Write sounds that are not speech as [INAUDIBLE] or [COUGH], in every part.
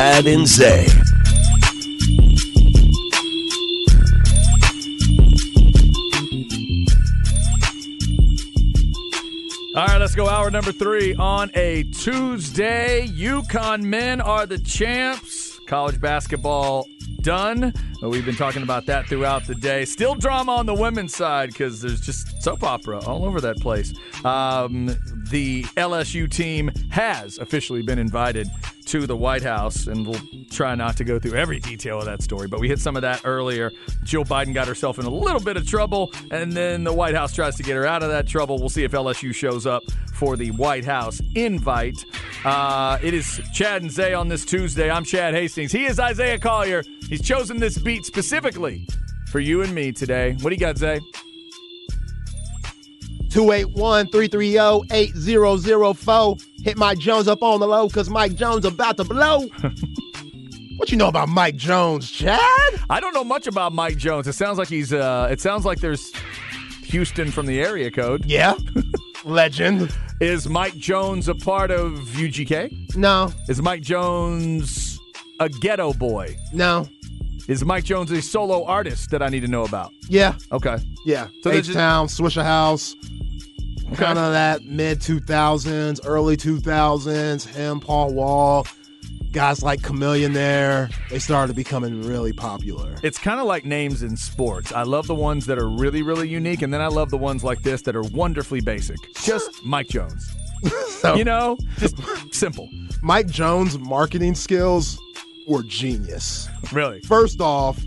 And Zay. All right, let's go. Hour number three on a Tuesday. UConn men are the champs. College basketball done. We've been talking about that throughout the day. Still drama on the women's side because there's just soap opera all over that place. Um, the LSU team has officially been invited to the White House, and we'll try not to go through every detail of that story, but we hit some of that earlier. Jill Biden got herself in a little bit of trouble, and then the White House tries to get her out of that trouble. We'll see if LSU shows up for the White House invite. Uh, it is Chad and Zay on this Tuesday. I'm Chad Hastings. He is Isaiah Collier. He's chosen this beat specifically for you and me today. What do you got, Zay? 281-330-8004. Hit Mike Jones up on the low because Mike Jones about to blow. [LAUGHS] what you know about Mike Jones, Chad? I don't know much about Mike Jones. It sounds like he's. Uh, it sounds like there's Houston from the area code. Yeah. [LAUGHS] Legend. Is Mike Jones a part of UGK? No. Is Mike Jones a Geto Boy? No. Is Mike Jones a solo artist that I need to know about? Yeah. Okay. Yeah. So H Town, Swishahouse. Okay. Kind of that mid 2000s, early 2000s. Him, Paul Wall, guys like Chamillionaire. They started becoming really popular. It's kind of like names in sports. I love the ones that are really, really unique, and then I love the ones like this that are wonderfully basic. Just Mike Jones. [LAUGHS] So- You know, just [LAUGHS] simple. Mike Jones' marketing skills were genius. Really. First off,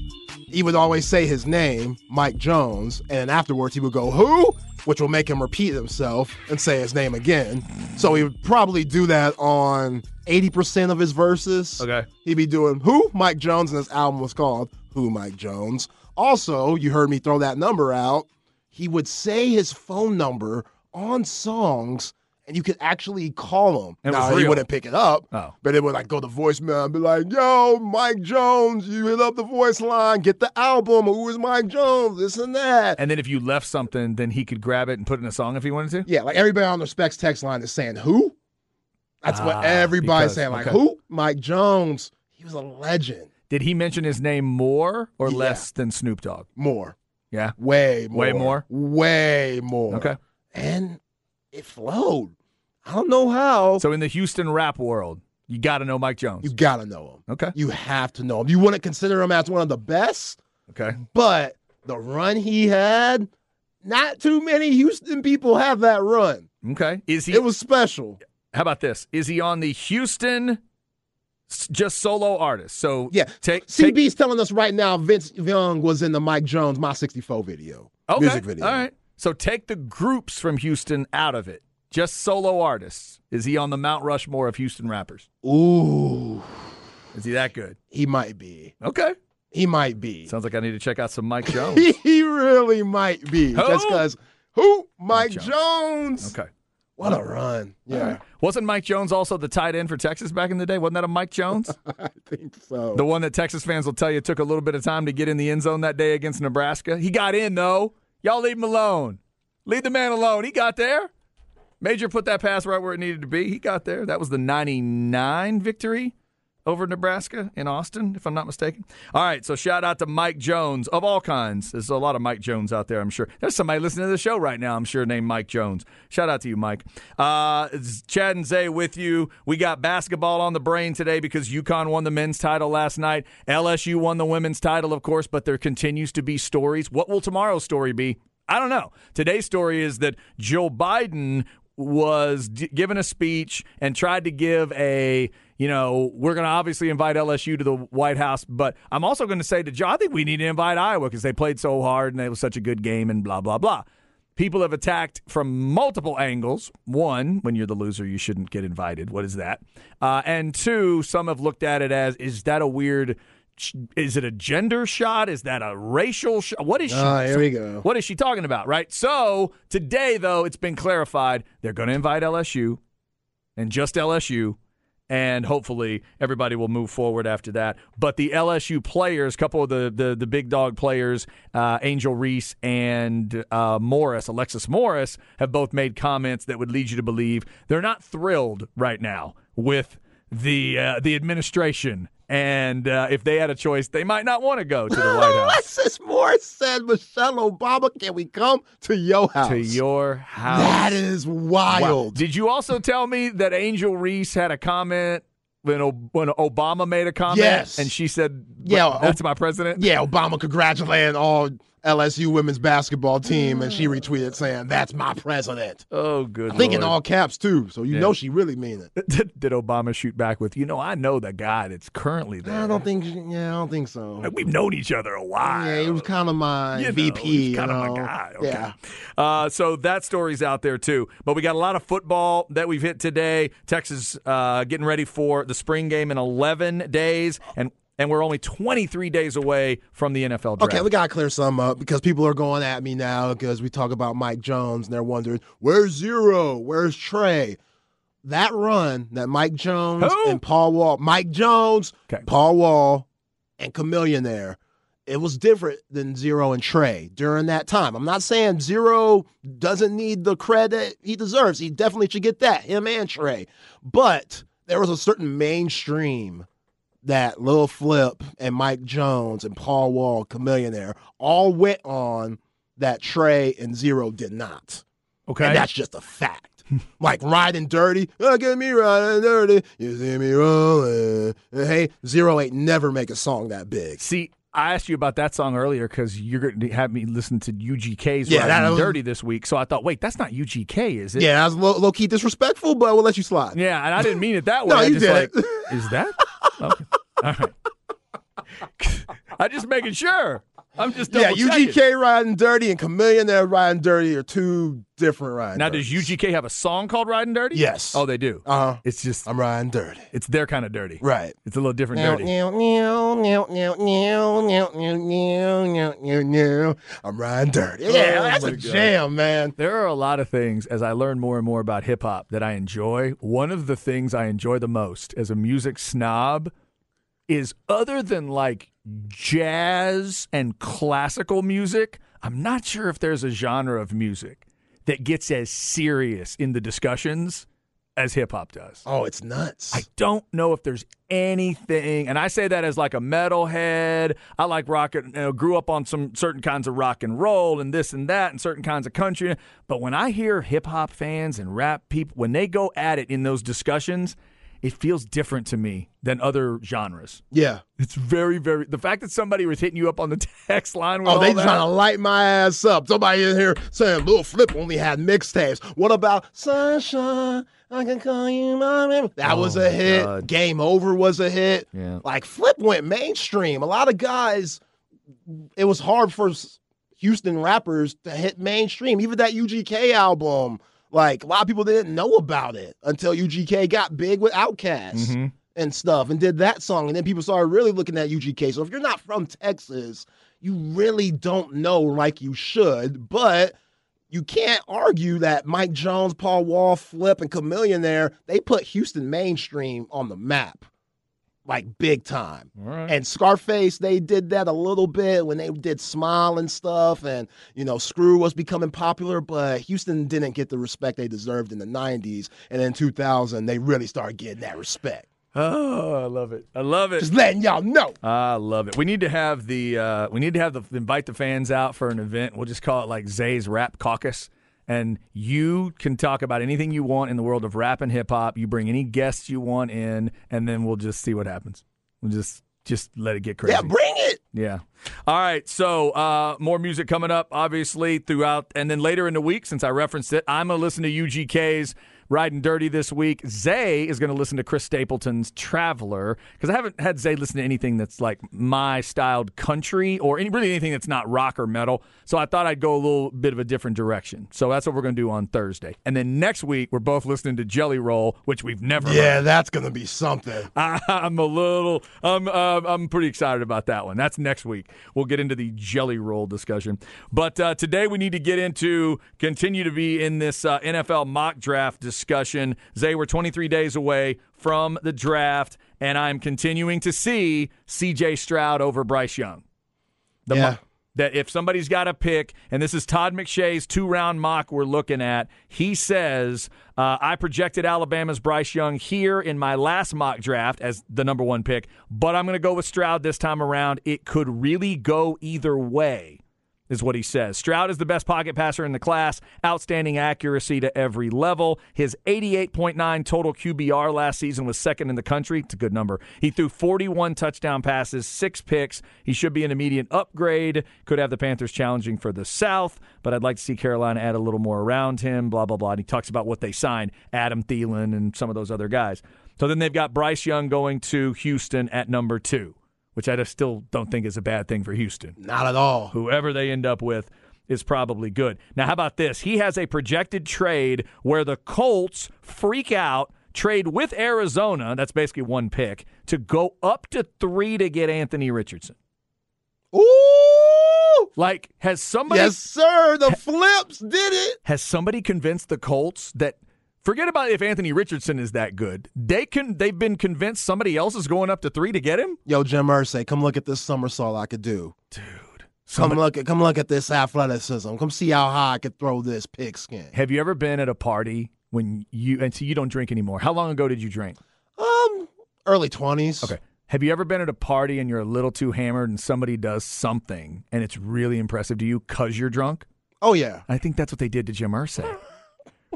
he would always say his name, Mike Jones, and afterwards he would go, Who? Which will make him repeat himself and say his name again. So he would probably do that on 80% of his verses. Okay. He'd be doing Who? Mike Jones, and his album was called Who Mike Jones. Also, you heard me throw that number out. He would say his phone number on songs, and you could actually call him. And now, he wouldn't pick it up, Oh. but it would like go to voicemail and be like, "Yo, Mike Jones, you hit up the voice line, get the album. Who is Mike Jones? This and that." And then if you left something, then he could grab it and put it in a song if he wanted to? yeah, like everybody on the Specs text line is saying, "Who?" That's Ah, what everybody's because- saying. Like, okay. "Who?" Mike Jones. He was a legend. Did he mention his name more or Yeah. less than Snoop Dogg? More, Yeah. way more, Way more? way more. Okay. and it flowed. I don't know how. So in the Houston rap world, you got to know Mike Jones. you gotta know him. okay. You have to know him. You wouldn't consider him as one of the best. Okay. But the run he had, not too many Houston people have that run. Okay. Is he? It was special. how about this? Is he on the Houston just solo artist? So Yeah. take take CB's telling us right now Vince Young was in the Mike Jones My 64 video. okay. Music video. All right. So take the groups from Houston out of it. Just solo artists. Is he on the Mount Rushmore of Houston rappers? Ooh. Is he that good? He might be. Okay. He might be. Sounds like I need to check out some Mike [LAUGHS] Jones. he really might be. Who? Just because who? Mike Jones. Jones. Okay. What a run. Yeah. Wasn't Mike Jones also the tight end for Texas back in the day? Wasn't that a Mike Jones? [LAUGHS] I think so. the one that Texas fans will tell you took a little bit of time to get in the end zone that day against Nebraska? He got in, though. Y'all leave him alone. Leave the man alone. He got there. Major put that pass right where it needed to be. He got there. That was the 99 victory over Nebraska in Austin, if I'm not mistaken. All right, so shout out to Mike Jones of all kinds. There's a lot of Mike Jones out there, I'm sure. There's somebody listening to the show right now, I'm sure, named Mike Jones. Shout out to you, Mike. Uh, Chad and Zay with you. We got basketball on the brain today because UConn won the men's title last night. LSU won the women's title, of course, but there continues to be stories. What will tomorrow's story be? I don't know. Today's story is that Joe Biden was d- given a speech and tried to give a, you know, we're going to obviously invite LSU to the White House, but I'm also going to say to Joe, I think we need to invite Iowa because they played so hard and it was such a good game and blah, blah, blah. People have attacked from multiple angles. One, when you're the loser, you shouldn't get invited. What is that? Uh, and two, some have looked at it as, is that a weird. Is it a gender shot? Is that a racial shot? What is she? Ah, here we go. What is she talking about, right? So today, though, it's been clarified they're going to invite LSU and just LSU, and hopefully everybody will move forward after that. But the LSU players, a couple of the the, the big dog players, uh, Angel Reese and uh, Morris, Alexis Morris, have both made comments that would lead you to believe they're not thrilled right now with the uh, the administration. And uh, if they had a choice, they might not want to go to the [LAUGHS] White House. Alexis Morris said, Michelle Obama, can we come to your house? to your house. That is Wow. wild. Did you also tell me that Angel Reese had a comment when O- when Obama made a comment? Yes. and she said, Yeah, that's my president." Yeah, Obama congratulating all LSU women's basketball team, and she retweeted saying, "That's my president." Oh, good. I think in all caps too, so you Yeah. know she really mean it. [LAUGHS] Did, did Obama shoot back with, you know, I know the guy that's currently there. I don't think. Yeah, I don't think so. Like, We've known each other a while. Yeah, he was kind of my You know, VP. kind of my guy. Okay. Yeah. Uh, so that story's out there too. But we got a lot of football that we've hit today. Texas uh, getting ready for the spring game in 11 days, and and we're only 23 days away from the NFL draft. Okay, we gotta clear some up because people are going at me now because we talk about Mike Jones and they're wondering where's Z-Ro, where's Trae. That run that Mike Jones Who? and Paul Wall, Mike Jones, Okay. Paul Wall, and Chamillionaire, it was different than Z-Ro and Trae during that time. I'm not saying Z-Ro doesn't need the credit he deserves. He definitely should get that, him and Trae. But there was a certain mainstream that Lil Flip and Mike Jones and Paul Wall, Chamillionaire, all went on that Trae and Z-Ro did not. okay. And that's just a fact. [LAUGHS] like riding dirty, oh, get me riding dirty, you see me rolling. Hey, Z-Ro ain't never make a song that big. See, I asked you about that song earlier because you're going to have me listen to UGK's Yeah, Riding that was- Dirty this week. So I thought, wait, that's not UGK, is it? Yeah, that was low, low key disrespectful, but we'll let you slide. Yeah, and I didn't mean it that [LAUGHS] way. No, I you just did like. Is that? Okay. All right. [LAUGHS] I'm just making sure. I'm just yeah. UGK riding dirty and Chamillionaire riding dirty are two different riding. Now, dirties. does UGK have a song called Riding Dirty? Yes. Oh, they do. Uh huh. It's just I'm riding dirty. It's their kind of dirty. Right. It's a little different dirty. I'm riding dirty. Yeah, oh, that's a God. jam, man. There are a lot of things as I learn more and more about hip hop that I enjoy. One of the things I enjoy the most as a music snob is other than like jazz and classical music, I'm not sure if there's a genre of music that gets as serious in the discussions as hip hop does. Oh, it's nuts. I don't know if there's anything, and I say that as like a metalhead. I like rock, and you know, grew up on some certain kinds of rock and roll and this and that, and certain kinds of country. But when I hear hip hop fans and rap people, when they go at it in those discussions, it feels different to me than other genres. yeah. It's very, very. The fact that somebody was hitting you up on the [LAUGHS] text line Oh, they that, trying to light my ass up. Somebody in here saying Lil Flip only had mixtapes. What about Sunshine? I can call you my baby. That was Oh, a hit. God. Game Over was a hit. Yeah. Like Flip went mainstream. A lot of guys, it was hard for Houston rappers to hit mainstream. Even that UGK album, like a lot of people didn't know about it until UGK got big with Outkast Mhm. and stuff and did that song. And then people started really looking at UGK. So if you're not from Texas, you really don't know like you should. But you can't argue that Mike Jones, Paul Wall, Flip, and Chamillionaire, they put Houston mainstream on the map. Like big time. Right. And Scarface, they did that a little bit when they did Smile and stuff. And, you know, Screw was becoming popular, but Houston didn't get the respect they deserved in the 90s. And in 2000, they really started getting that respect. oh, I love it. I love it. Just letting y'all know. I love it. We need to have the uh, we need to have the invite the fans out for an event. We'll just call it like Zay's Rap Caucus, and you can talk about anything you want in the world of rap and hip hop. You bring any guests you want in, and then we'll just see what happens. We'll just just let it get crazy. Yeah, bring it. Yeah. All right. So uh, more music coming up, obviously throughout, and then later in the week, since I referenced it, I'm gonna listen to UGK's Riding Dirty this week. Zay is gonna listen to Chris Stapleton's Traveler because I haven't had Zay listen to anything that's like my styled country or any really anything that's not rock or metal. So I thought I'd go a little bit of a different direction. So that's what we're gonna do on Thursday, and then next week we're both listening to Jelly Roll, which we've never. heard. Yeah, that's going to be something. [LAUGHS] I'm a little, I'm, uh, I'm pretty excited about that one. That's next week. We'll get into the jelly roll discussion. But uh, today we need to get into, continue to be in this uh, NFL mock draft discussion. Zay, we're 23 days away from the draft, and I'm continuing to see C.J. Stroud over Bryce Young. The Yeah. mo- that if somebody's got a pick, and this is Todd McShay's two round mock we're looking at, he says, uh, I projected Alabama's Bryce Young here in my last mock draft as the number one pick, but I'm going to go with Stroud this time around. It could really go either way is what he says. Stroud is the best pocket passer in the class, outstanding accuracy to every level. His 88.9 total QBR last season was second in the country. It's a good number. He threw 41 touchdown passes, six picks. He should be an immediate upgrade. Could have the Panthers challenging for the South, but I'd like to see Carolina add a little more around him, blah, blah, blah. And he talks about what they signed Adam Thielen and some of those other guys. So then they've got Bryce Young going to Houston at number two which I just still don't think is a bad thing for Houston. Not at all. Whoever they end up with is probably good. Now, how about this? He has a projected trade where the Colts freak out, trade with Arizona, that's basically one pick, to go up to three to get Anthony Richardson. Ooh! Like, has somebody. Yes, sir. The flips did it. Has somebody convinced the Colts that Forget about if Anthony Richardson is that good. They can they've been convinced somebody else is going up to three to get him. Yo, Jim Irsay, come look at this somersault I could do. Dude. Somebody, come look at come look at this athleticism. Come see how high I could throw this pigskin. Have you ever been at a party when you and so you don't drink anymore? How long ago did you drink? Um, early twenties. Okay. Have you ever been at a party and you're a little too hammered and somebody does something and it's really impressive to you because you're drunk? Oh yeah. I think that's what they did to Jim Irsay.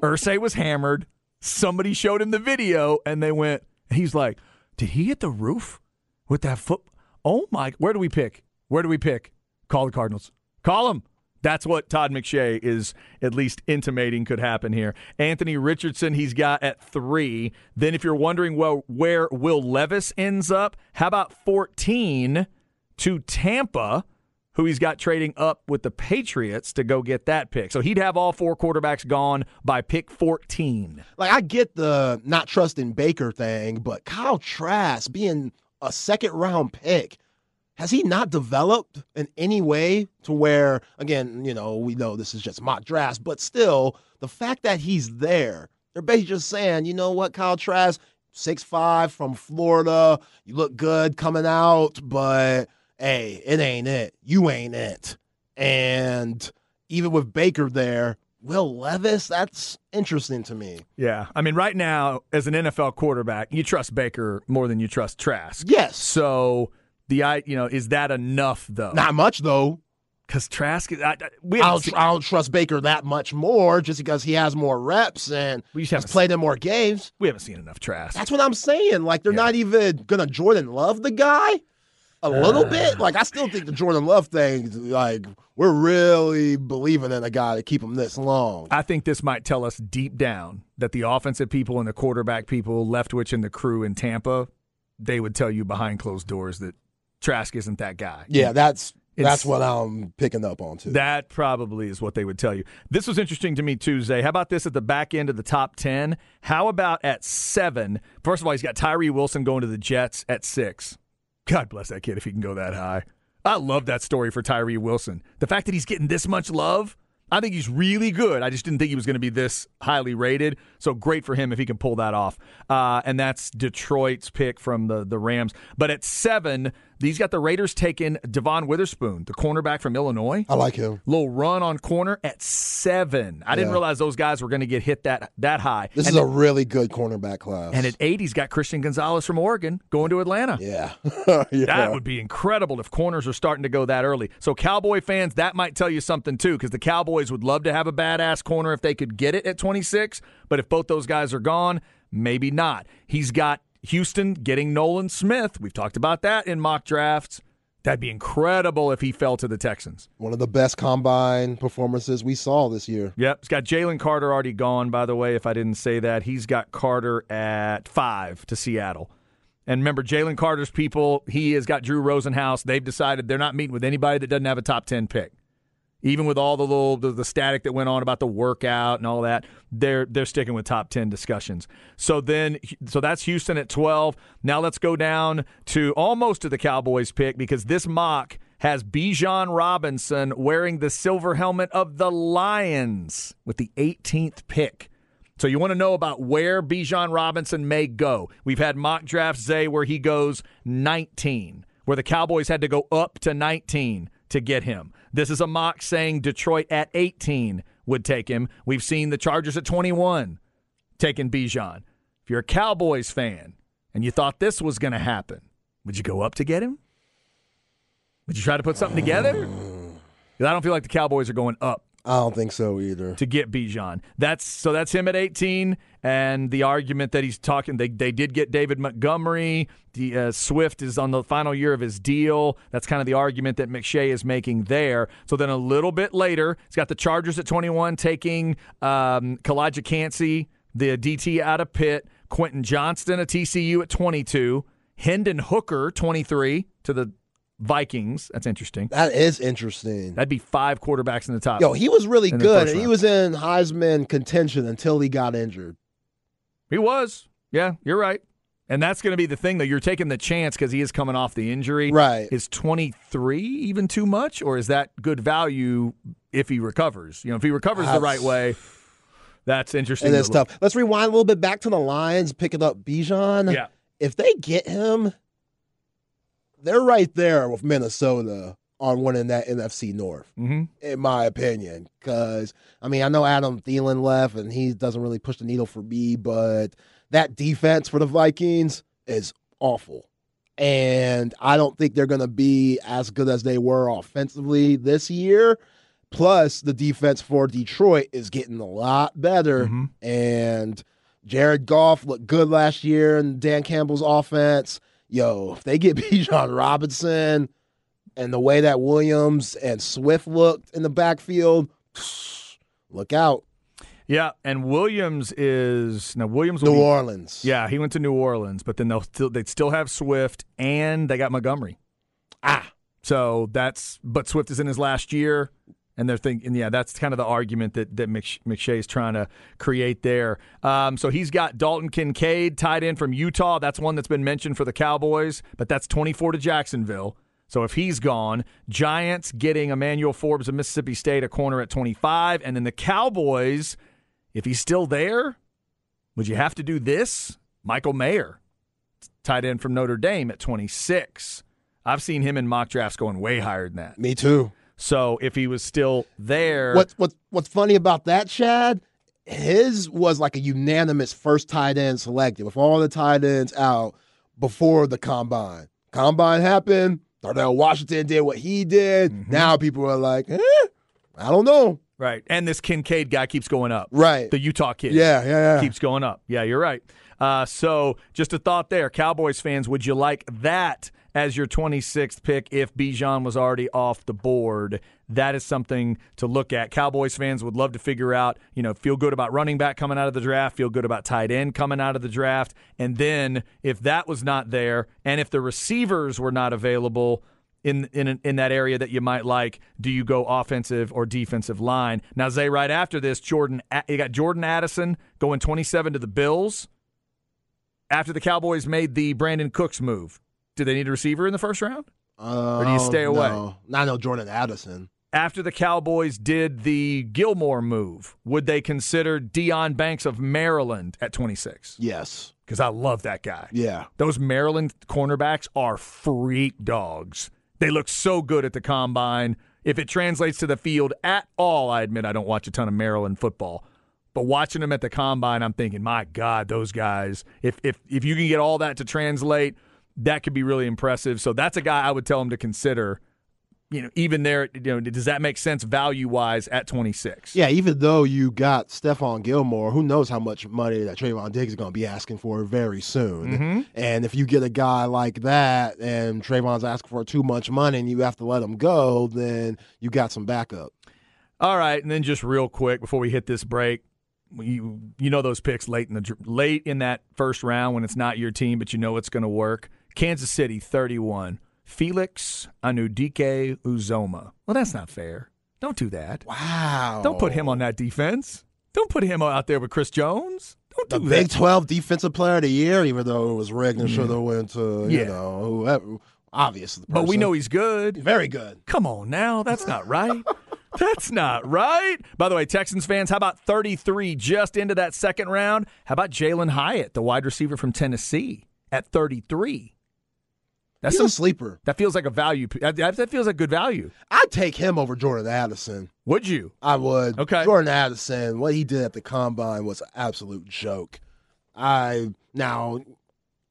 Irsay was hammered. Somebody showed him the video, and they went. He's like, "Did he hit the roof with that foot? Oh my! Where do we pick? Where do we pick? Call the Cardinals. Call them." That's what Todd McShay is at least intimating could happen here. Anthony Richardson, he's got at three. Then, if you're wondering well, where Will Levis ends up, how about 14 to Tampa? Who he's got trading up with the Patriots to go get that pick. So he'd have all four quarterbacks gone by pick 14. Like, I get the not trusting Baker thing, but Kyle Trask being a second round pick, has he not developed in any way to where, again, you know, we know this is just mock drafts, but still, the fact that he's there, they're basically just saying, you know what, Kyle Trask, six five from Florida, you look good coming out, but hey, it ain't it. You ain't it. And even with Baker there, Will Levis, that's interesting to me. Yeah. I mean, right now, as an NFL quarterback, you trust Baker more than you trust Trask. Yes. So the I you know, is that enough though? Not much though. Because Trask, I, we I don't, I don't, trust Baker that much more just because he has more reps and we he's played in more games. We haven't seen enough Trask. That's what I'm saying. Like, they're yeah. not even going to Jordan Love the guy a little bit. Like I still think the Jordan Love thing, like we're really believing in a guy to keep him this long. I think this might tell us deep down that the offensive people and the quarterback people, Leftwich and the crew in Tampa, they would tell you behind closed doors that Trask isn't that guy. Yeah, that's it's, That's what I'm picking up on too. That probably is what they would tell you. This was interesting to me Tuesday. How about this at the back end of the top ten? How about at seven? First of all, he's got Tyree Wilson going to the Jets at six. God bless that kid if he can go that high. I love that story for Tyree Wilson. The fact that he's getting this much love, I think he's really good. I just didn't think he was going to be this highly rated. So great for him if he can pull that off. Uh, and that's Detroit's pick from the the Rams. But at seven, these got the Raiders taking Devon Witherspoon, the cornerback from Illinois. I like him. Little run on corner at seven. I yeah. didn't realize those guys were going to get hit that that high. This and is a really good cornerback class. And at eight, he's got Christian Gonzalez from Oregon going to Atlanta. Yeah. [LAUGHS] yeah. That would be incredible if corners are starting to go that early. So Cowboy fans, that might tell you something too, because the Cowboys would love to have a badass corner if they could get it at 26. But if both those guys are gone, maybe not. He's got Houston getting Nolan Smith. We've talked about that in mock drafts. That'd be incredible if he fell to the Texans. One of the best combine performances we saw this year. Yep. He's got Jalen Carter already gone, by the way, if I didn't say that. He's got Carter at five to Seattle. And remember, Jalen Carter's people, he has got Drew Rosenhaus. They've decided they're not meeting with anybody that doesn't have a top 10 pick even with all the little the, the, static that went on about the workout and all that, they're they're sticking with top ten discussions. So then, so that's Houston at twelve. Now let's go down to almost to the Cowboys pick because this mock has Bijan Robinson wearing the silver helmet of the Lions with the 18th pick. So you want to know about where Bijan Robinson may go. We've had mock drafts, Zay, where he goes 19, where the Cowboys had to go up to 19 to get him. This is a mock saying Detroit at 18 would take him. We've seen the Chargers at 21 taking Bijan. If you're a Cowboys fan and you thought this was going to happen, would you go up to get him? Would you try to put something together? I don't feel like the Cowboys are going up I don't think so either. to get Bijan. That's so that's him at 18, and the argument that he's talking. They they did get David Montgomery. The uh, Swift is on the final year of his deal. That's kind of the argument that McShay is making there. So then a little bit later, he's got the Chargers at 21, taking um, Calijah Kancey, the DT out of Pitt, Quentin Johnston at TCU at 22, Hendon Hooker 23 to the Vikings. That's interesting. That is interesting. That'd be five quarterbacks in the top. Yo, he was really good. He was in Heisman contention until he got injured. He was. Yeah, you're right. And that's going to be the thing, though. You're taking the chance because he is coming off the injury. Right. Is 23 even too much, or is that good value if he recovers? You know, if he recovers the right way, that's interesting. And to tough. Let's rewind a little bit back to the Lions picking up Bijan. Yeah. If they get him, they're right there with Minnesota on winning that NFC North, hmm in my opinion. Because, I mean, I know Adam Thielen left and he doesn't really push the needle for me, but that defense for the Vikings is awful. And I don't think they're going to be as good as they were offensively this year. Plus, the defense for Detroit is getting a lot better. Mhm. And Jared Goff looked good last year in Dan Campbell's offense. Yo, if they get [LAUGHS] Bijan Robinson and the way that Williams and Swift looked in the backfield, look out. Yeah, and Williams is now Williams. Will New be- Orleans. Yeah, he went to New Orleans, but then they'll still they'd still have Swift and they got Montgomery. Ah, So that's but Swift is in his last year, and they're thinking, yeah, that's kind of the argument that that McShay is trying to create there. Um, so he's got Dalton Kincaid tight end from Utah. That's one that's been mentioned for the Cowboys, but that's twenty four to Jacksonville. So if he's gone, Giants getting Emmanuel Forbes of Mississippi State a corner at twenty five, and then the Cowboys, if he's still there, would you have to do this? Michael Mayer, tight end from Notre Dame at twenty six. I've seen him in mock drafts going way higher than that. me too. So if he was still there, What what what's funny about that, Chad? His was like a unanimous first tight end selected with all the tight ends out before the combine. Combine happened. Darnell Washington did what he did. Mm-hmm. Now people are like, eh, I don't know. Right? And this Kincaid guy keeps going up. Right. The Utah kid, Yeah, yeah, yeah. keeps going up. Yeah, you're right. Uh, so just a thought there, Cowboys fans, would you like that as your 26th pick if Bijan was already off the board? That is something to look at. Cowboys fans would love to figure out, you know, feel good about running back coming out of the draft, feel good about tight end coming out of the draft, and then if that was not there, and if the receivers were not available, in in in that area that you might like. Do you go offensive or defensive line? Now, Zay, right after this, Jordan, you got Jordan Addison going 27 to the Bills. After the Cowboys made the Brandin Cooks move, do they need a receiver in the first round? Uh, Or do you stay away? No, I know Jordan Addison. After the Cowboys did the Gilmore move, would they consider Deonte Banks of Maryland at 26? Yes. Because I love that guy. Yeah. Those Maryland cornerbacks are freak dogs. They look so good at the combine. If it translates to the field at all, I admit I don't watch a ton of Maryland football. But watching them at the combine, I'm thinking, my God, those guys. If if if you can get all that to translate, that could be really impressive. So that's a guy I would tell him to consider. You know, even there, you know, does that make sense value wise at 26? Yeah, even though you got Stephon Gilmore, who knows how much money that Trevon Diggs is going to be asking for very soon. Mm-hmm. And if you get a guy like that and Trevon's asking for too much money and you have to let him go, then you got some backup. All right, and then just real quick before we hit this break, you you know those picks late in the late in that first round when it's not your team, but you know it's going to work. Kansas City, thirty-one. Felix Anudike-Uzomah. Well, that's not fair. Don't do that. Wow. Don't put him on that defense. Don't put him out there with Chris Jones. Don't the do Big that. 12 Defensive Player of the Year, even though it was and should have went to, you Yeah. know, whoever. Obvious. But we know he's good. Very good. Come on now, that's not right. [LAUGHS] That's not right. By the way, Texans fans, how about 33 just into that second round? How about Jalin Hyatt, the wide receiver from Tennessee, at 33? That's He's some a sleeper. That feels like a value. That, that feels like good value. I'd take him over Jordan Addison. Would you? I would. Okay. Jordan Addison, what he did at the combine was an absolute joke. I now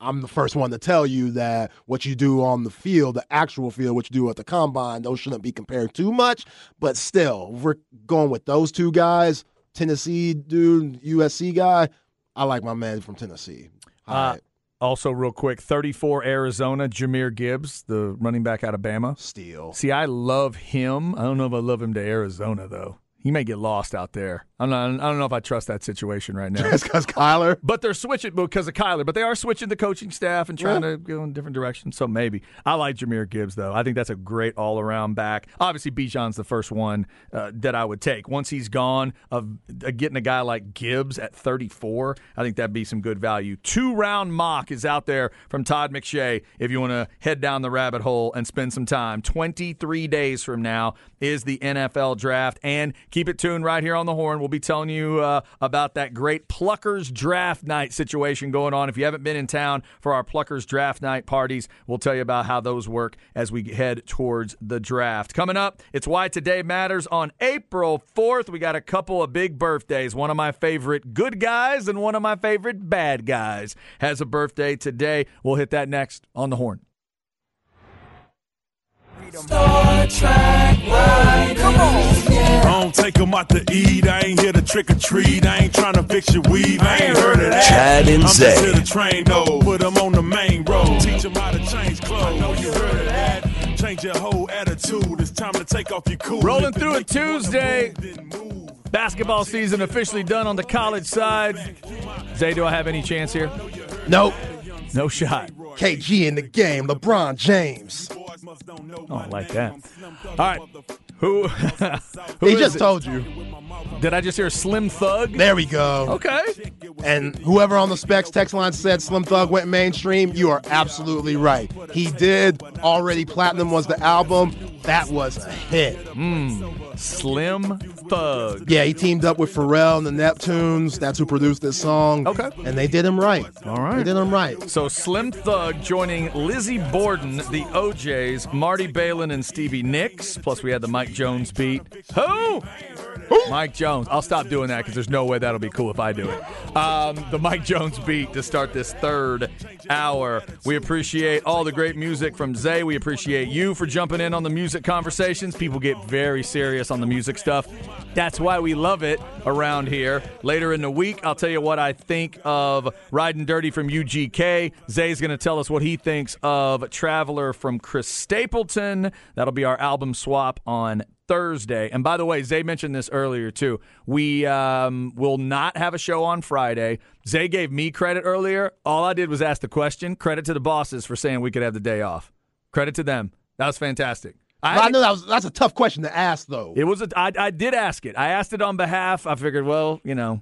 I'm the first one to tell you that what you do on the field, the actual field, what you do at the combine, those shouldn't be compared too much. But still, we're going with those two guys. Tennessee dude, USC guy. I like my man from Tennessee. Uh, also, real quick, 34 Arizona, Jahmyr Gibbs, the running back out of Bama. Steal. See, I love him. I don't know if I love him to Arizona though. He may get lost out there. I'm not, I don't know if I trust that situation right now. Just because Kyler. [LAUGHS] But they're switching because of Kyler. But they are switching the coaching staff and trying Yeah. to go in different directions. So maybe I like Jahmyr Gibbs though. I think that's a great all around back. Obviously, Bijan's the first one uh, that I would take. Once he's gone, of uh, getting a guy like Gibbs at 34, I think that'd be some good value. Two round mock is out there from Todd McShay. If you want to head down the rabbit hole and spend some time, 23 days from now is the NFL draft, and keep it tuned right here on the horn. We'll be telling you uh, about that great Pluckers draft night situation going on. If you haven't been in town for our Pluckers draft night parties, we'll tell you about how those work as we head towards the draft. Coming up, it's Why Today Matters on April 4th. We got a couple of big birthdays. One of my favorite good guys and one of my favorite bad guys has a birthday today. We'll hit that next on the horn. Star Trek riders. Come on. I don't take 'em out to eat. I ain't here to trick or treat. I ain't trying to fix your weave. I ain't heard of that. Chad and I'm just Zay. here to train though. Put 'em on the main road. Teach 'em how to change clothes. I know you heard of that. Change your whole attitude. It's time to take off your cool. Rolling through a make you wanna Tuesday. move, then move. Basketball season officially done on the college side. Zay, do I have any chance here? Nope. No shot. KG in the game. LeBron James. Oh, I like that. All right. Who? [LAUGHS] who He just it? told you. Did I just hear Slim Thug? There we go. Okay. And whoever on the specs text line said Slim Thug went mainstream, you are absolutely right. He did. Already Platinum was the album. That was a hit. Hmm, Slim Thug. Yeah, he teamed up with Pharrell and the Neptunes. That's who produced this song. Okay. And they did him right. All right. They did him right. So Slim Thug joining Lizzie Borden, the O'Jays, Marty Balin, and Stevie Nicks. Plus, we had the Mike Jones beat. Who? Mike Jones. I'll stop doing that because there's no way that'll be cool if I do it. Um, the Mike Jones beat to start this third hour. We appreciate all the great music from Zay. We appreciate you for jumping in on the music conversations. People get very serious on the music stuff. That's why we love it around here. Later in the week, I'll tell you what I think of Riding Dirty from UGK. Zay's going to tell us what he thinks of Traveler from Chris Stapleton. That'll be our album swap on Thursday. And by the way, Zay mentioned this earlier too. We um, will not have a show on Friday. Zay gave me credit earlier. All I did was ask the question. Credit to the bosses for saying we could have the day off. Credit to them. That was fantastic. But I know that was that's a tough question to ask though. it was. A, I, I did ask it. I asked it on behalf. I figured, well, you know,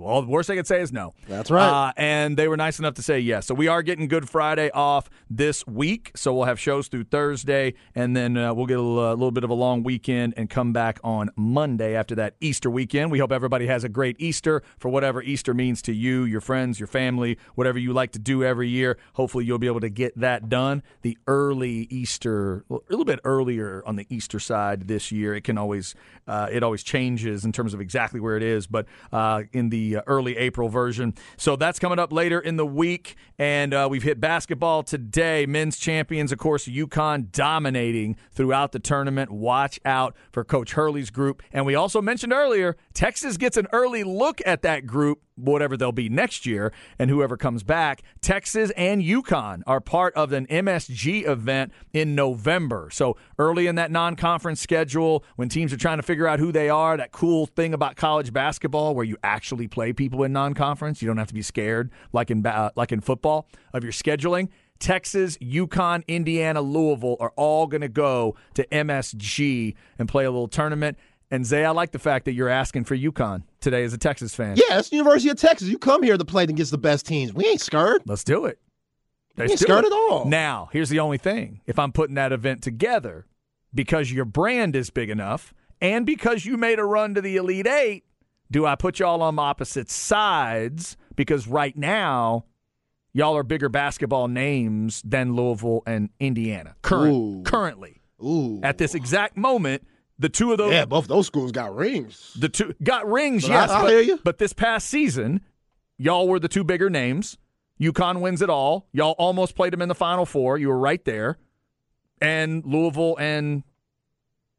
all the worst I could say is no. That's right. Uh, and they were nice enough to say yes. So we are getting Good Friday off this week. So we'll have shows through Thursday, and then uh, we'll get a little bit of a long weekend and come back on Monday after that Easter weekend. We hope everybody has a great Easter for whatever Easter means to you, your friends, your family, whatever you like to do every year. Hopefully, you'll be able to get that done. The early Easter, well, a little bit earlier on the Easter side this year. It can always, uh, it always changes in terms of exactly where it is, but uh, in the uh, early April version. So that's coming up later in the week, and uh, we've hit basketball today. Men's champions, of course, UConn dominating throughout the tournament. Watch out for Coach Hurley's group, and we also mentioned earlier Texas gets an early look at that group whatever they'll be next year and whoever comes back. Texas and UConn are part of an MSG event in November. So early in that non-conference schedule, when teams are trying to figure out who they are, that cool thing about college basketball where you actually play people in non-conference, you don't have to be scared like in ba- uh, like in football of your scheduling. Texas, UConn, Indiana, Louisville are all going to go to MSG and play a little tournament. And Zay, I like the fact that you're asking for UConn today as a Texas fan. yeah, it's the University of Texas. You come here to play against the best teams. We ain't scared. Let's do it. Let's ain't do scared it. at all. Now, here's the only thing. If I'm putting that event together, because your brand is big enough and because you made a run to the Elite Eight, do I put y'all on opposite sides? Because right now, y'all are bigger basketball names than Louisville and Indiana. Current, Ooh. currently, Ooh. at this exact moment, the two of those yeah, both those schools got rings. the two got rings, But I- yes. I but, hear you. but this past season, y'all were the two bigger names. UConn wins it all. Y'all almost played them in the Final Four. You were right there. And Louisville and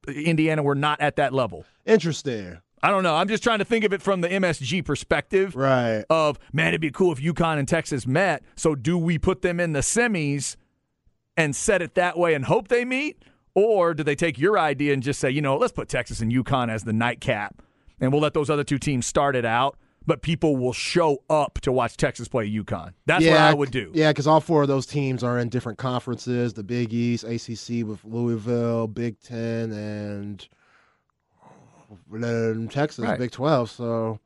Indiana were not at that level. Interesting. I don't know. I'm just trying to think of it from the MSG perspective Right. of, man, it'd be cool if UConn and Texas met. So do we put them in the semis and set it that way and hope they meet? Or do they take your idea and just say, you know, let's put Texas and UConn as the nightcap and we'll let those other two teams start it out, but people will show up to watch Texas play UConn. That's what I would do. Yeah, because all four of those teams are in different conferences: the Big East, ACC with Louisville, Big Ten, and Texas, Right. Big Twelve. So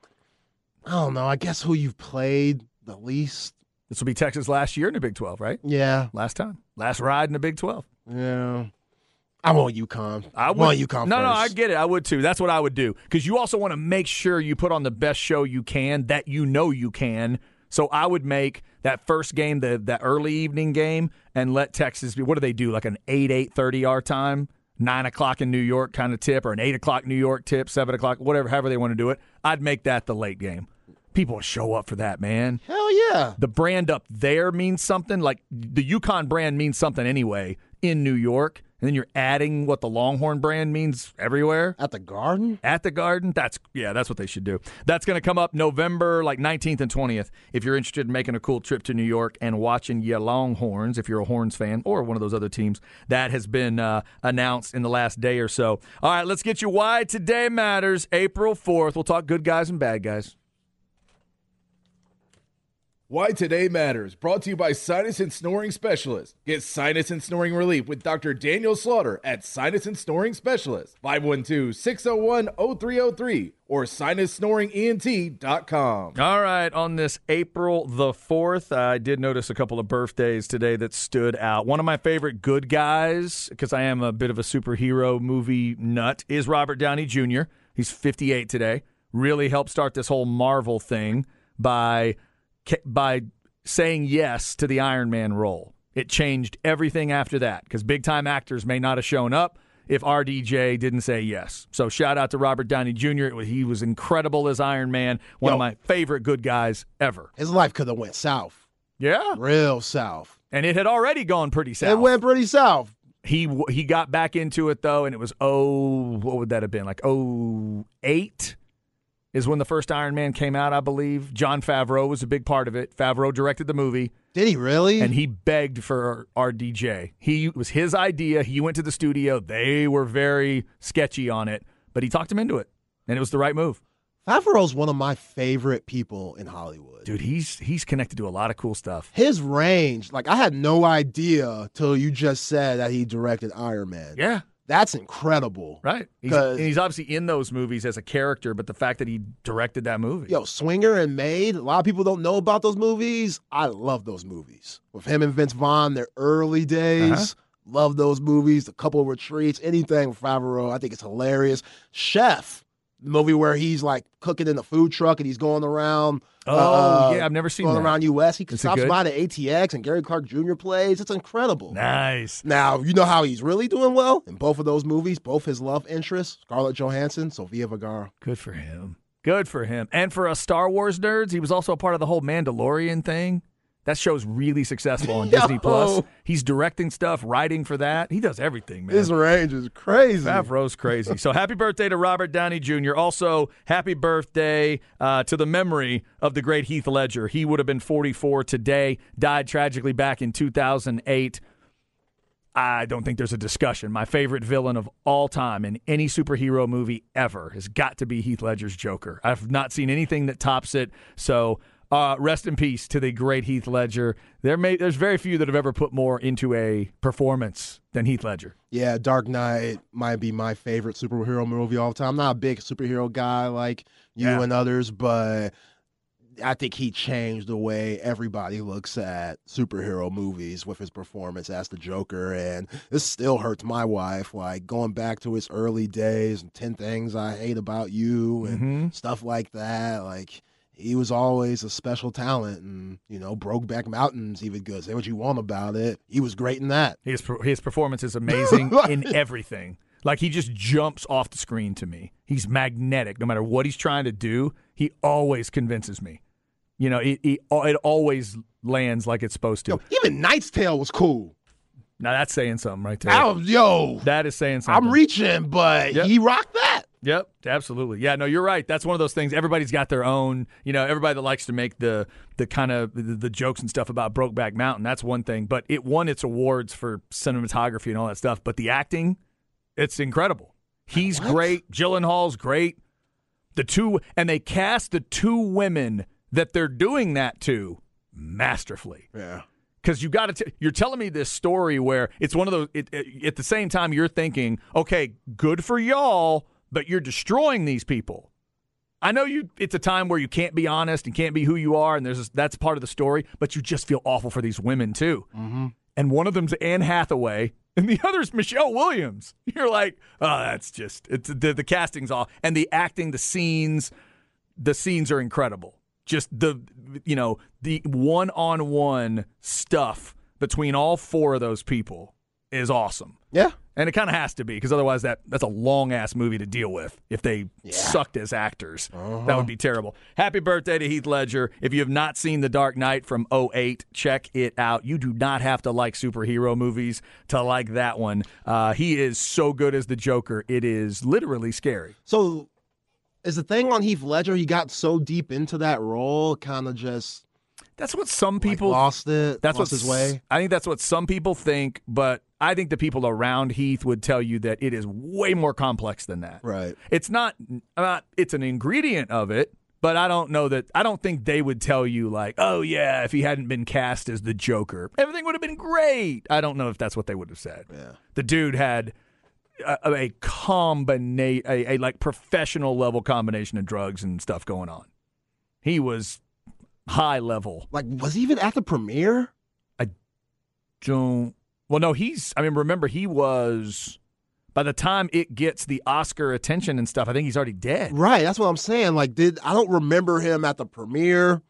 I don't know. I guess who you've played the least. This will be Texas last year in the Big 12, right? Yeah, Last time. Last ride in the Big 12. yeah. I want UConn. I would, want UConn. No, no, I get it. I would too. That's what I would do because you also want to make sure you put on the best show you can that you know you can. So I would make that first game the that early evening game and let Texas be. What do they do? Like an eight eight thirty our time, nine o'clock in New York kind of tip, or an eight o'clock New York tip, seven o'clock, whatever, however they want to do it. I'd make that the late game. People show up for that, man Hell yeah. the brand up there means something. Like the UConn brand means something anyway in New York, and then you're adding what the Longhorn brand means everywhere At the Garden. at the Garden. That's yeah, that's what they should do. That's going to come up November like 19th and 20th. If you're interested in making a cool trip to New York and watching your Longhorns, if you're a Horns fan or one of those other teams, that has been uh, announced in the last day or so. All right, let's get you why today matters. April 4th. We'll talk good guys and bad guys. Why Today Matters, brought to you by Sinus and Snoring Specialist. Get sinus and snoring relief with Dr. Daniel Slaughter at Sinus and Snoring Specialist, 512-601-0303 or sinussnoringent.com. All right, on this April the 4th, uh, I did notice a couple of birthdays today that stood out. One of my favorite good guys, because I am a bit of a superhero movie nut, is Robert Downey Jr. He's 58 today. Really helped start this whole Marvel thing by by saying yes to the Iron Man role. It changed everything after that because big time actors may not have shown up if RDJ didn't say yes. So shout out to Robert Downey Jr. Was- He was incredible as Iron Man, one Yo. of my favorite good guys ever. His life could have went south, Yeah, real south. and it had already gone pretty south. It went pretty south. he he got back into it though, and it was oh, what would that have been like oh eight is when the first Iron Man came out, I believe. Jon Favreau was a big part of it. Favreau directed the movie. Did he really? and he begged for RDJ. He it was his idea. He went to the studio. They were very sketchy on it, but he talked him into it, and it was the right move. Favreau's one of my favorite people in Hollywood. Dude, he's he's connected to a lot of cool stuff. His range, like I had no idea till you just said that he directed Iron Man. Yeah, That's incredible. right. He's, he's obviously in those movies as a character, but the fact that he directed that movie, Yo, Swinger and Made, a lot of people don't know about those movies. I love those movies. With him and Vince Vaughn, their early days. Uh-huh. Love those movies. A couple of retreats, anything with Favreau. I think it's hilarious. Chef, the movie where he's like cooking in a food truck and he's going around. Oh, uh, yeah, I've never seen going that. around US. He stops by the ATX and Gary Clark Jr. plays. It's incredible. nice. Now, you know how he's really doing well in both of those movies, both his love interests, Scarlett Johansson, Sofia Vergara. Good for him. Good for him. And for us Star Wars nerds, he was also a part of the whole Mandalorian thing. That show's really successful on [LAUGHS] Disney Plus. He's directing stuff, writing for that. He does everything, man. His range is crazy. Favreau's crazy. So happy birthday to Robert Downey Jr. Also, happy birthday uh, to the memory of the great Heath Ledger. He would have been 44 today, died tragically back in 2008. I don't think there's a discussion. My favorite villain of all time in any superhero movie ever has got to be Heath Ledger's Joker. I've not seen anything that tops it. So, uh, rest in peace to the great Heath Ledger. There may there's very few that have ever put more into a performance than Heath Ledger. Yeah, Dark Knight might be my favorite superhero movie all the time. I'm not a big superhero guy like you Yeah. and others, but I think he changed the way everybody looks at superhero movies with his performance as the Joker. And this still hurts my wife, like going back to his early days and 10 Things I Hate About You and Mhm. stuff like that. Like, he was always a special talent, and you know, Brokeback Mountain's even good. Say what you want about it, he was great in that. His his performance is [LAUGHS] amazing in everything. Like he just jumps off the screen to me. He's magnetic. No matter what he's trying to do, he always convinces me. You know, it, it, it always lands like it's supposed to. Yo, even Knight's Tale was cool. Now that's saying something right there. Ow, yo, That is saying something. I'm reaching, but Yep. he rocked that. Yep, absolutely. Yeah, no, you're right. That's one of those things. Everybody's got their own. You know, everybody that likes to make the the kind of the, the jokes and stuff about Brokeback Mountain. That's one thing. But it won its awards for cinematography and all that stuff. But the acting, it's incredible. He's great. Gyllenhaal's great. The two and they cast the two women that they're doing that to masterfully Yeah. because you got to. You're telling me this story where it's one of those. It, it- at the same time, you're thinking, okay, good for y'all, but you're destroying these people. I know you. It's a time where you can't be honest and can't be who you are, and there's that's part of the story. But you just feel awful for these women too. Mm-hmm. And one of them's Anne Hathaway, and the [LAUGHS] other's Michelle Williams. You're like, oh, that's just it's the the casting's off, and the acting, the scenes, the scenes are incredible. Just the you know the one on one stuff between all four of those people is awesome, Yeah. And it kind of has to be because otherwise that that's a long ass movie to deal with if they sucked as actors. That would be terrible. Happy birthday to Heath Ledger! If you have not seen The Dark Knight from 08, check it out. You do not have to like superhero movies to like that one. Uh, he is so good as the Joker; it is literally scary. So, is the thing on Heath Ledger? He got so deep into that role, kind of just That's what some like, people lost it. That's lost what his way. I think that's what some people think, but I think the people around Heath would tell you that it is way more complex than that. Right. It's not. Uh, it's an ingredient of it, but I don't know that. I don't think they would tell you like, oh yeah, if he hadn't been cast as the Joker, everything would have been great. I don't know if that's what they would have said. Yeah. The dude had a, a combinate a, a like professional level combination of drugs and stuff going on. He was high level Like, was he even at the premiere? I don't. Well, no, he's. I mean, remember he was. By the time it gets the Oscar attention and stuff, I think he's already dead. Right. That's what I'm saying. Like, did I don't remember him at the premiere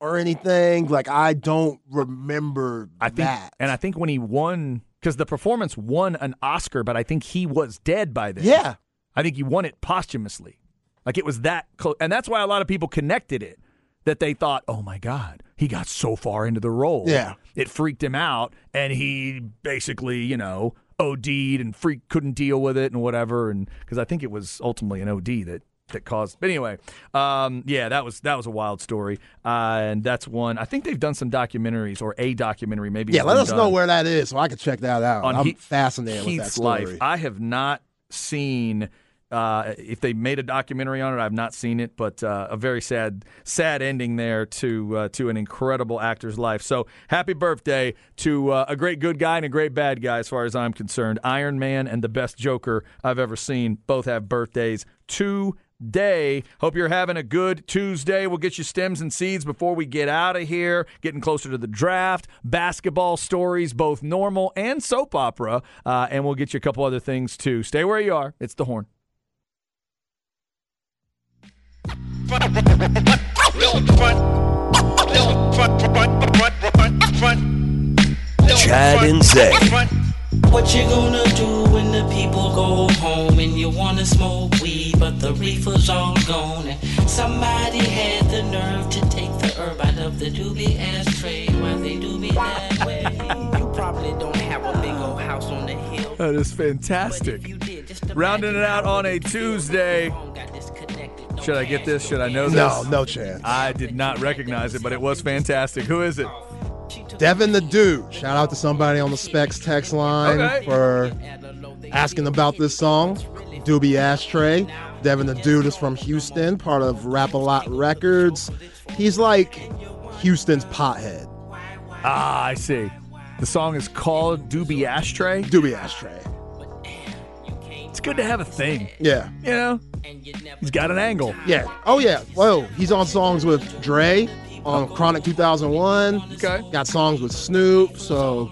or anything. Like, I don't remember I think, that. and I think when he won, because the performance won an Oscar, but I think he was dead by then. yeah. I think he won it posthumously. Like it was that close, and that's why a lot of people connected it. That they thought, oh my God, he got so far into the role. Yeah. it freaked him out, and he basically, you know, OD'd and freak couldn't deal with it and whatever. And because I think it was ultimately an OD that that caused. But anyway, um, yeah, that was that was a wild story, uh, and that's one. I think they've done some documentaries or a documentary, maybe. Yeah. Let us know where that is so I can check that out. on I'm Heath- fascinated Heath's with that story. life. I have not seen. Uh, if they made a documentary on it, I've not seen it, but uh, a very sad, sad ending there to uh, to an incredible actor's life. So happy birthday to uh, a great good guy and a great bad guy, as far as I'm concerned. Iron Man and the best Joker I've ever seen both have birthdays today. Hope you're having a good Tuesday. We'll get you stems and seeds before we get out of here. Getting closer to the draft, basketball stories, both normal and soap opera, uh, and we'll get you a couple other things too. Stay where you are. It's the horn. Chad and Zay. What you gonna do when the people go home and you wanna smoke weed, but the reefer's all gone? And somebody had the nerve to take the herb out of the doobie ashtray. Why they do me that way? You probably don't have a big old house on the hill. That is fantastic. you did, just Rounding it out on a Tuesday. Should I get this? Should I know this? No, no chance. I did not recognize it, but it was fantastic. Who is it? Devin the Dude. Shout out to somebody on the Specs text line Okay. for asking about this song. Doobie Ashtray. Devin the Dude is from Houston, part of Rap a Lot Records. He's like Houston's pothead. Ah, I see. The song is called Doobie Ashtray. Doobie Ashtray. It's good to have a thing. Yeah. You know, he's got an angle. Yeah. Oh, yeah. Whoa. He's on songs with Dre on Chronic 2001. Okay. Got songs with Snoop. So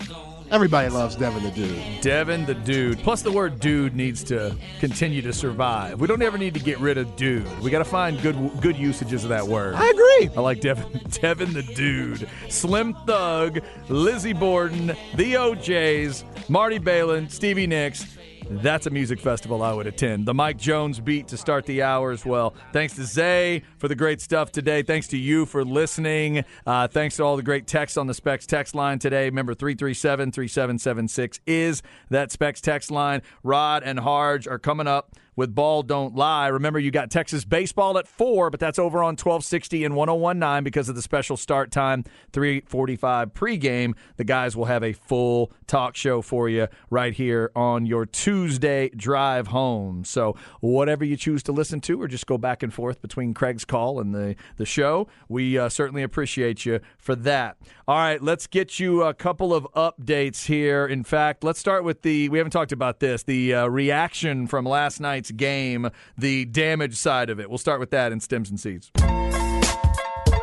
Everybody loves Devin the Dude. Devin the dude. Plus, the word dude needs to continue to survive. We don't ever need to get rid of dude. We got to find good good usages of that word. I agree. I like Devin, [LAUGHS] Devin the dude. Slim Thug, Lizzie Borden, the O'Jays, Marty Balin, Stevie Nicks. That's a music festival I would attend. The Mike Jones beat to start the hour as well. Thanks to Zay for the great stuff today. Thanks to you for listening. Uh, thanks to all the great texts on the Specs text line today. Remember, 337 3776 is that Specs text line. Rod and Harge are coming up with Ball Don't Lie. Remember, you got Texas baseball at 4, but that's over on 1260 and 1019 because of the special start time, 345 pregame. The guys will have a full talk show for you right here on your Tuesday drive home. So, whatever you choose to listen to, or just go back and forth between Craig's call and the, the show, we uh, certainly appreciate you for that. All right, let's get you a couple of updates here. In fact, let's start with the, we haven't talked about this, the uh, reaction from last night's game, the damage side of it. We'll start with that in Stems and Seeds.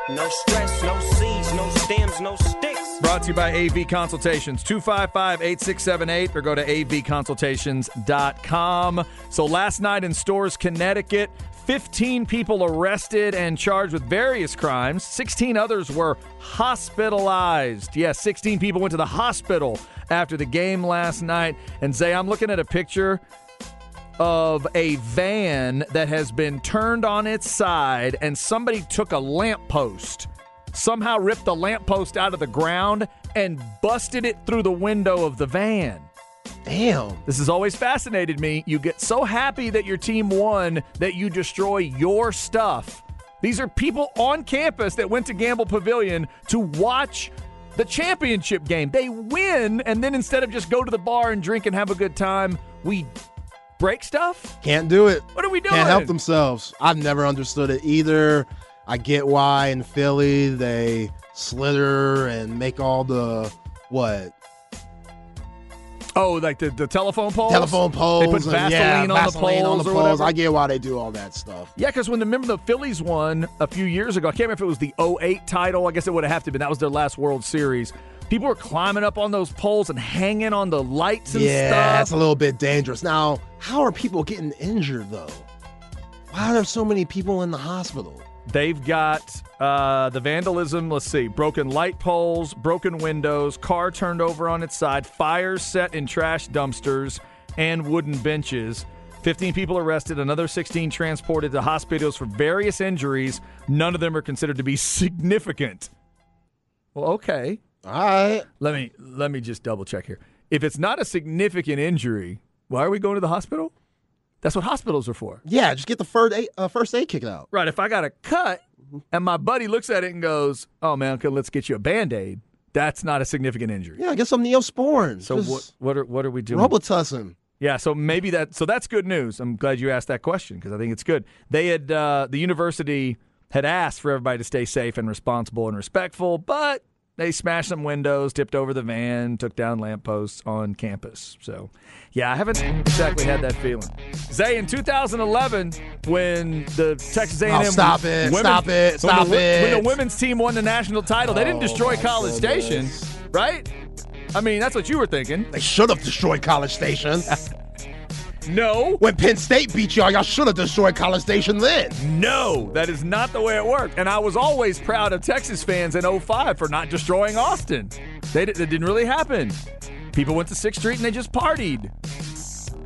No stress, no seeds, no stems, no sticks. Brought to you by AV Consultations, 255 8678, or go to avconsultations.com. So last night in Storrs, Connecticut, 15 people arrested and charged with various crimes. 16 others were hospitalized. Yes, 16 people went to the hospital after the game last night. And Zay, I'm looking at a picture of a van that has been turned on its side and somebody took a lamppost, somehow ripped the lamppost out of the ground and busted it through the window of the van. Damn. This has always fascinated me. You get so happy that your team won that you destroy your stuff. These are people on campus that went to Gampel Pavilion to watch the championship game. They win, and then instead of just go to the bar and drink and have a good time, we break stuff? Can't do it. What are we doing? Can't help themselves. I've never understood it either. I get why in Philly they slither and make all the what Oh, like the, the telephone poles? telephone poles. They put and, Vaseline, yeah, on, Vaseline the poles on the or whatever. I get why they do all that stuff. Yeah, because when the remember the Phillies won a few years ago, I can't remember if it was the 08 title. I guess it would have to been. That was their last World Series. People were climbing up on those poles and hanging on the lights and stuff. yeah, that's a little bit dangerous. Now, how are people getting injured though? Why are there so many people in the hospital? They've got uh, the vandalism. Let's see: broken light poles, broken windows, car turned over on its side, fires set in trash dumpsters, and wooden benches. 15 people arrested, another 16 transported to hospitals for various injuries. None of them are considered to be significant. Well, okay. All right. Let me let me just double check here. If it's not a significant injury, why are we going to the hospital? That's what hospitals are for. Yeah, just get the first aid, uh, first aid kicked out. Right. If I got a cut and my buddy looks at it and goes, "Oh man, okay, let's get you a band aid," that's not a significant injury. Yeah, I get some neosporin. So Just what what are what are we doing? Robitussin. Yeah, so maybe that so that's good news. I'm glad you asked that question because I think it's good. They had uh, the university had asked for everybody to stay safe and responsible and respectful, but they smashed some windows, tipped over the van, took down lampposts on campus. So, yeah, I haven't exactly had that feeling. Zay, in 2011, when the Texas A&M Oh, stop it, women- stop it, when stop the, it. when the women's team won the national title, they didn't Oh, destroy my College Station, right? I mean, that's what you were thinking. They should have destroyed College Station. [LAUGHS] No. when Penn State beat y'all, y'all should have destroyed College Station then. No, that is not the way it worked. And I was always proud of Texas fans in 05 for not destroying Austin. They, it didn't really happen. People went to 6th Street and they just partied.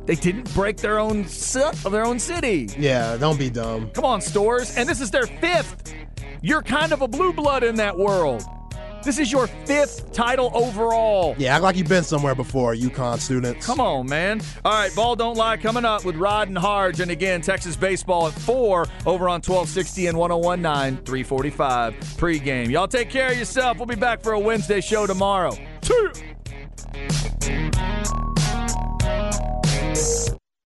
They didn't break their own of their own city. Yeah, don't be dumb. Come on, Storrs. And this is their fifth. You're kind of a blue blood in that world. This is your fifth title overall. Yeah, act like you've been somewhere before, UConn students. Come on, man. All right, Ball Don't Lie coming up with Rod and Harge. And again, Texas baseball at 4 over on 1260 and 1019, 345 pregame. Y'all take care of yourself. We'll be back for a Wednesday show tomorrow. Two.